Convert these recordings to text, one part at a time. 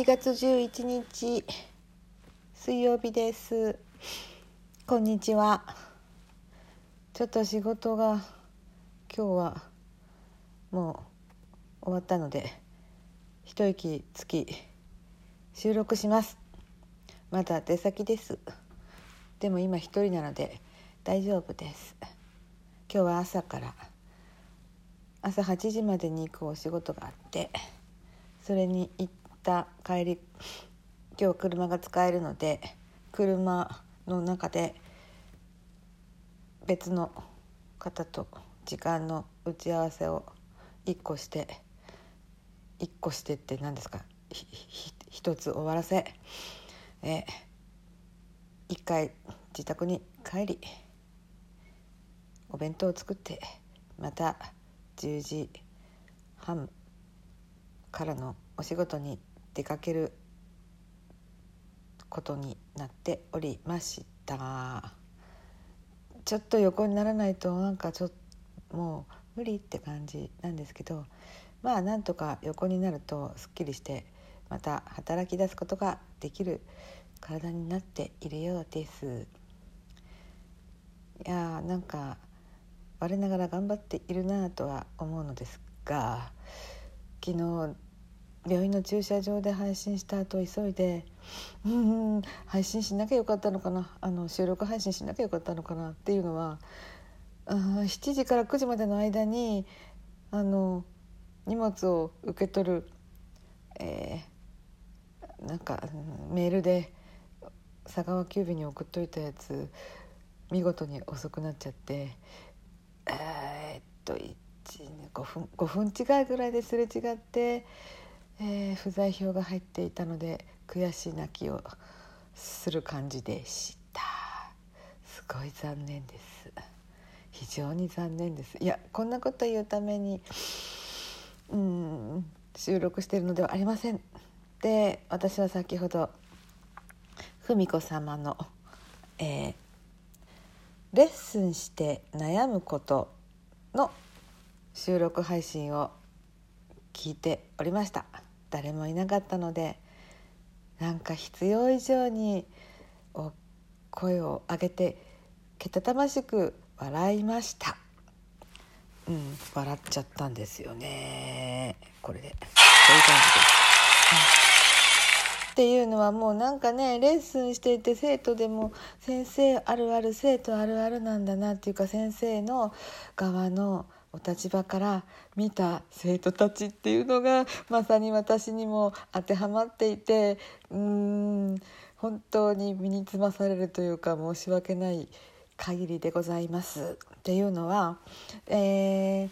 8月11日水曜日です。こんにちは。ちょっと仕事が今日はもう終わったので一息つき収録します。まだ出先です。でも今一人なので大丈夫です。今日は朝から朝8時までに行くお仕事があってそれに行った帰り今日車が使えるので車の中で別の方と時間の打ち合わせを1個して1個してって何ですか一つ終わらせえ一回自宅に帰りお弁当を作ってまた10時半からのお仕事に出かけることになっておりました。ちょっと横にならないとなんかちょっともう無理って感じなんですけどまあなんとか横になるとすっきりしてまた働き出すことができる体になっているようです。いやーなんか我ながら頑張っているなとは思うのですが昨日病院の駐車場で配信した後急いでうん配信しなきゃよかったのかなあの収録配信しなきゃよかったのかなっていうのは7時から9時までの間にあの荷物を受け取る、えー、なんかメールで佐川急便に送っといたやつ見事に遅くなっちゃってえー、っと5分 ,5 分違いぐらいですれ違って。えー、不在票が入っていたので悔し泣きをする感じでした。すごい残念です。非常に残念です。いやこんなこと言うためにうん収録しているのではありません。で私は先ほど文子様の、えー、レッスンして悩むことの収録配信を聞いておりました。誰もいなかったのでなんか必要以上に声を上げてけたたましく笑いました。うん、笑っちゃったんですよねこれでそういう感じです。っていうのはもうなんかねレッスンしていて生徒でも先生あるある生徒あるあるなんだなっていうか先生の側のお立場から見た生徒たちっていうのがまさに私にも当てはまっていてうん本当に身につまされるというか申し訳ない限りでございます。っていうのは、えー、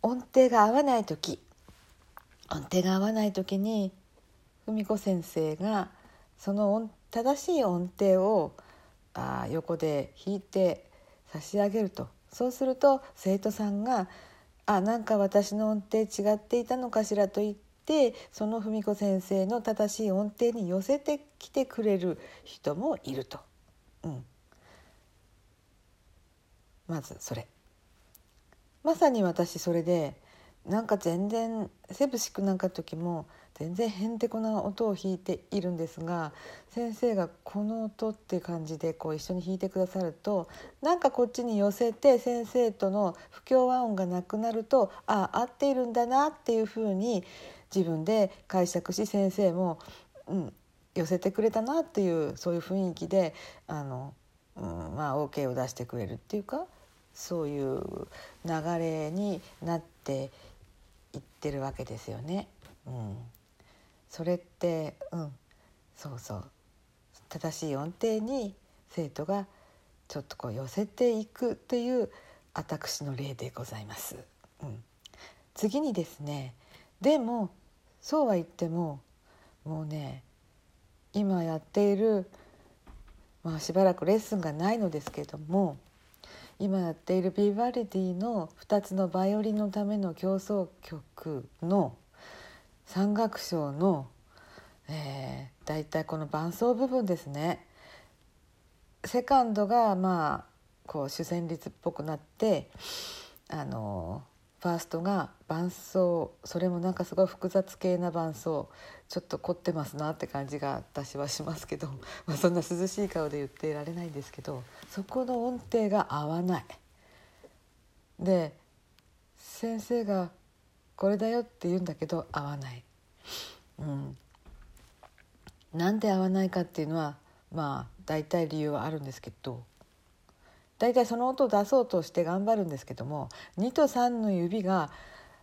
音程が合わない時音程が合わない時に文子先生がその音正しい音程をあ横で弾いて差し上げるとそうすると生徒さんが「あなんか私の音程違っていたのかしら」と言ってその文子先生の正しい音程に寄せてきてくれる人もいると。うん、まずそれまさに私それでなんか全然セブシックなんか時も全然へんてこな音を弾いているんですが先生がこの音って感じでこう一緒に弾いてくださるとなんかこっちに寄せて先生との不協和音がなくなるとああ合っているんだなっていうふうに自分で解釈し先生も、うん、寄せてくれたなっていうそういう雰囲気であの、うん、まあ OK を出してくれるっていうかそういう流れになってってるわけですよね。うんそれってうんそうそう正しい音程に生徒がちょっとこう寄せていくという私の例でございます。うん、次にですねでもそうは言ってももうね今やっている、まあ、しばらくレッスンがないのですけども今やっているビバルディの2つのバイオリンのための競争曲の三楽章の、えー、だいたいこの伴奏部分ですね。セカンドがまあこう主旋律っぽくなってあのファーストが伴奏それもなんかすごい複雑系な伴奏ちょっと凝ってますなって感じが私はしますけど、まあ、そんな涼しい顔で言っていられないんですけどそこの音程が合わない。で先生が「これだよ」って言うんだけど合わない。うん、なんで合わないかっていうのはまあ大体理由はあるんですけど大体その音を出そうとして頑張るんですけども2と3の指が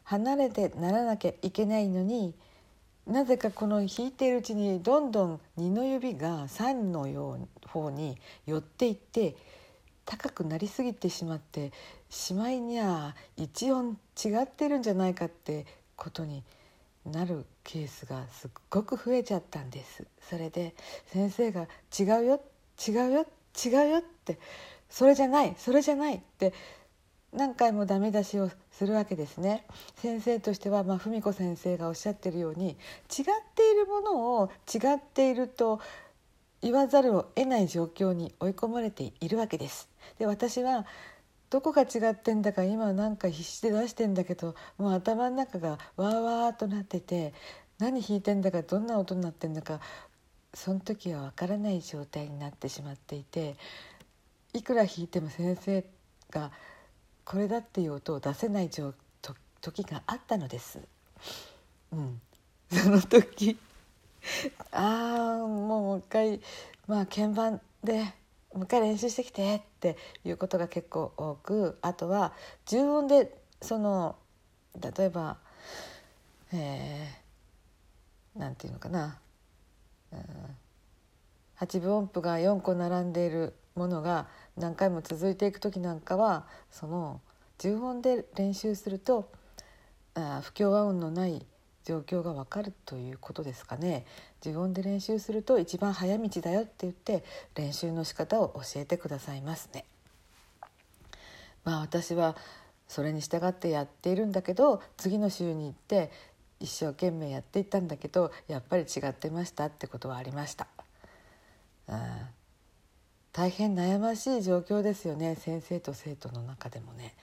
離れてならなきゃいけないのになぜかこの弾いているうちにどんどん2の指が3のよう方に寄っていって高くなりすぎてしまってしまいには一音違ってるんじゃないかってことになるケースがすっごく増えちゃったんです。それで先生が「違うよ違うよ違うよ」ってそれじゃないそれじゃないって何回もダメ出しをするわけですね先生としては、まあ、文子先生がおっしゃってるように違っているものを違っていると言わざるを得ない状況に追い込まれているわけです。で私はどこが違ってんだか今なんか必死で出してんだけどもう頭の中がわーわーとなってて何弾いてんだかどんな音になってんだかその時はわからない状態になってしまっていていくら弾いても先生がこれだっていう音を出せない時があったのです。うん、その時。ああもう一回まあ鍵盤でもう一回練習してきてっていうことが結構多くあとは重音でその例えばえー、なんていうのかな、うん、8分音符が4個並んでいるものが何回も続いていく時なんかはその重音で練習するとあ不協和音のない状況がわかるということですかね重音で練習すると一番早道だよって言って練習の仕方を教えてくださいますね。まあ私はそれに従ってやっているんだけど次の週に行って一生懸命やっていったんだけどやっぱり違ってましたってことはありました。うん大変悩ましい状況ですよね先生と生徒の中でもね。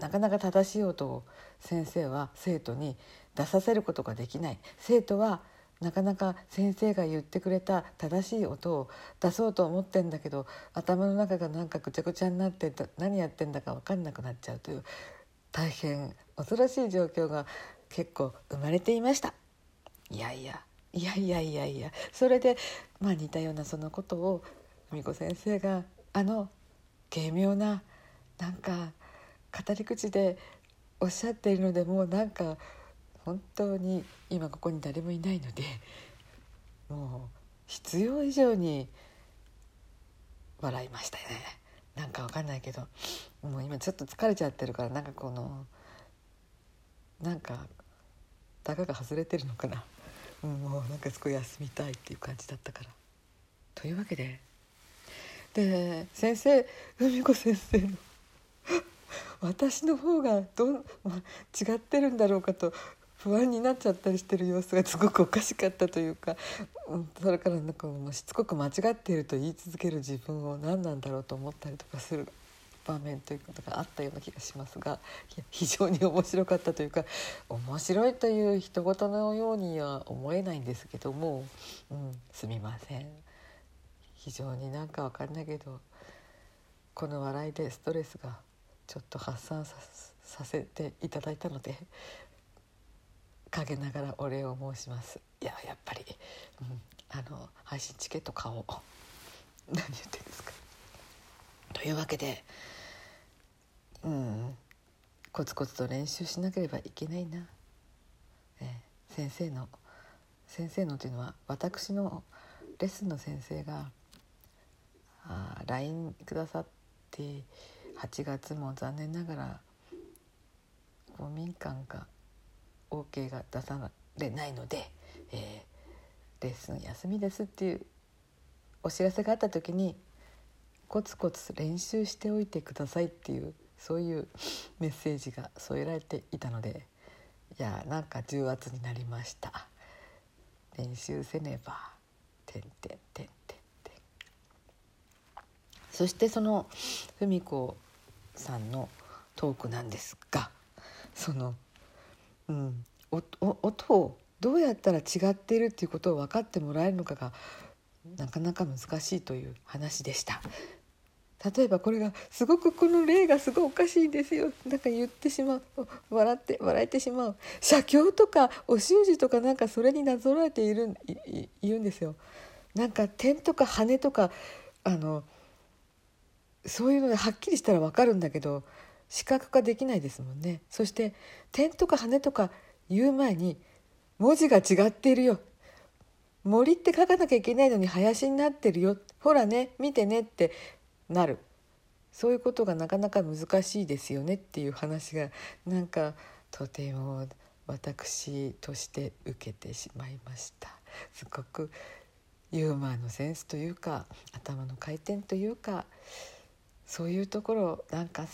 なかなか正しい音を先生は生徒に出させることができない生徒はなかなか先生が言ってくれた正しい音を出そうと思ってんだけど頭の中がなんかぐちゃぐちゃになって何やってんだか分かんなくなっちゃうという大変恐ろしい状況が結構生まれていました。いやいやいやいやいやいやそれでまあ似たようなそのことを美子先生があの軽妙ななんか語り口でおっしゃっているのでもうなんか本当に今ここに誰もいないのでもう必要以上に笑いましたね。なんかわかんないけどもう今ちょっと疲れちゃってるからなんかこのなんかたがが外れてるのかな。もうなんかすごい休みたいっていう感じだったから。というわけで。で先生海子先生の。私の方がどん、まあ、違ってるんだろうかと不安になっちゃったりしてる様子がすごくおかしかったというか、うん、それからなんかもうしつこく間違っていると言い続ける自分を何なんだろうと思ったりとかする。場面ということがあったような気がしますが非常に面白かったというか面白いという人事のようには思えないんですけども、うん、すみません。非常になんかわかんないけどこの笑いでストレスがちょっと発散させていただいたので陰ながらお礼を申します。いややっぱり、うん、あの配信チケット買おう。何言ってんですか。というわけでうん。コツコツと練習しなければいけないな、えー、先生の先生のというのは私のレッスンの先生があ LINE くださって8月も残念ながら公民館が OK が出されないので、えー、レッスン休みですっていうお知らせがあった時にコツコツ練習しておいてくださいっていうそういうメッセージが添えられていたのでいやなんか重圧になりました練習せねばてんてんてんてんてんそしてその文子さんのトークなんですがその、うん、音をどうやったら違っているっていうことを分かってもらえるのかがなかなか難しいという話でした。例えばこれがすごくこの例がすごいおかしいんですよ。なんか言ってしまう。笑って笑えてしまう。写経とかお習字とかなんかそれになぞらえている言うんですよ。なんか点とか羽とかあのそういうのではっきりしたら分かるんだけど視覚化できないですもんね。そして点とか羽とか言う前に文字が違っているよ。森って書かなきゃいけないのに林になってるよ。ほらね見てねってなるそういうことがなかなか難しいですよねっていう話がなんかとても私として受けてしまいましたすごくユーモアのセンスというか頭の回転というかそういうところなんか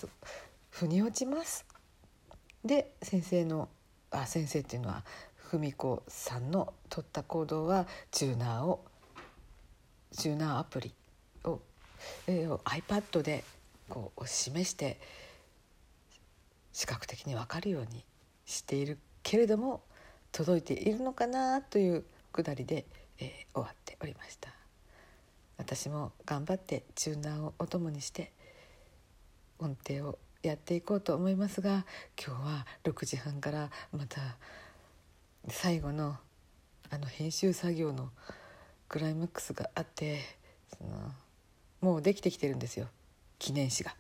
腑に落ちます。で先生のあ先生っていうのは文子さんの取った行動はチューナーをチューナーアプリ、えー、iPad でこう示して視覚的に分かるようにしているけれども届いているのかなというくだりで、えー、終わっておりました。私も頑張ってチューナーをお供にして音程をやっていこうと思いますが今日は6時半からまた最後のあの編集作業のクライマックスがあってそのもうできてきてるんですよ記念誌が。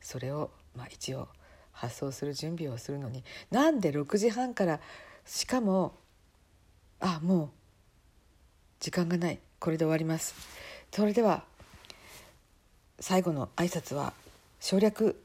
それを、まあ、一応発送する準備をするのになんで6時半からしかもあもう時間がないこれで終わります。それでは最後の挨拶は省略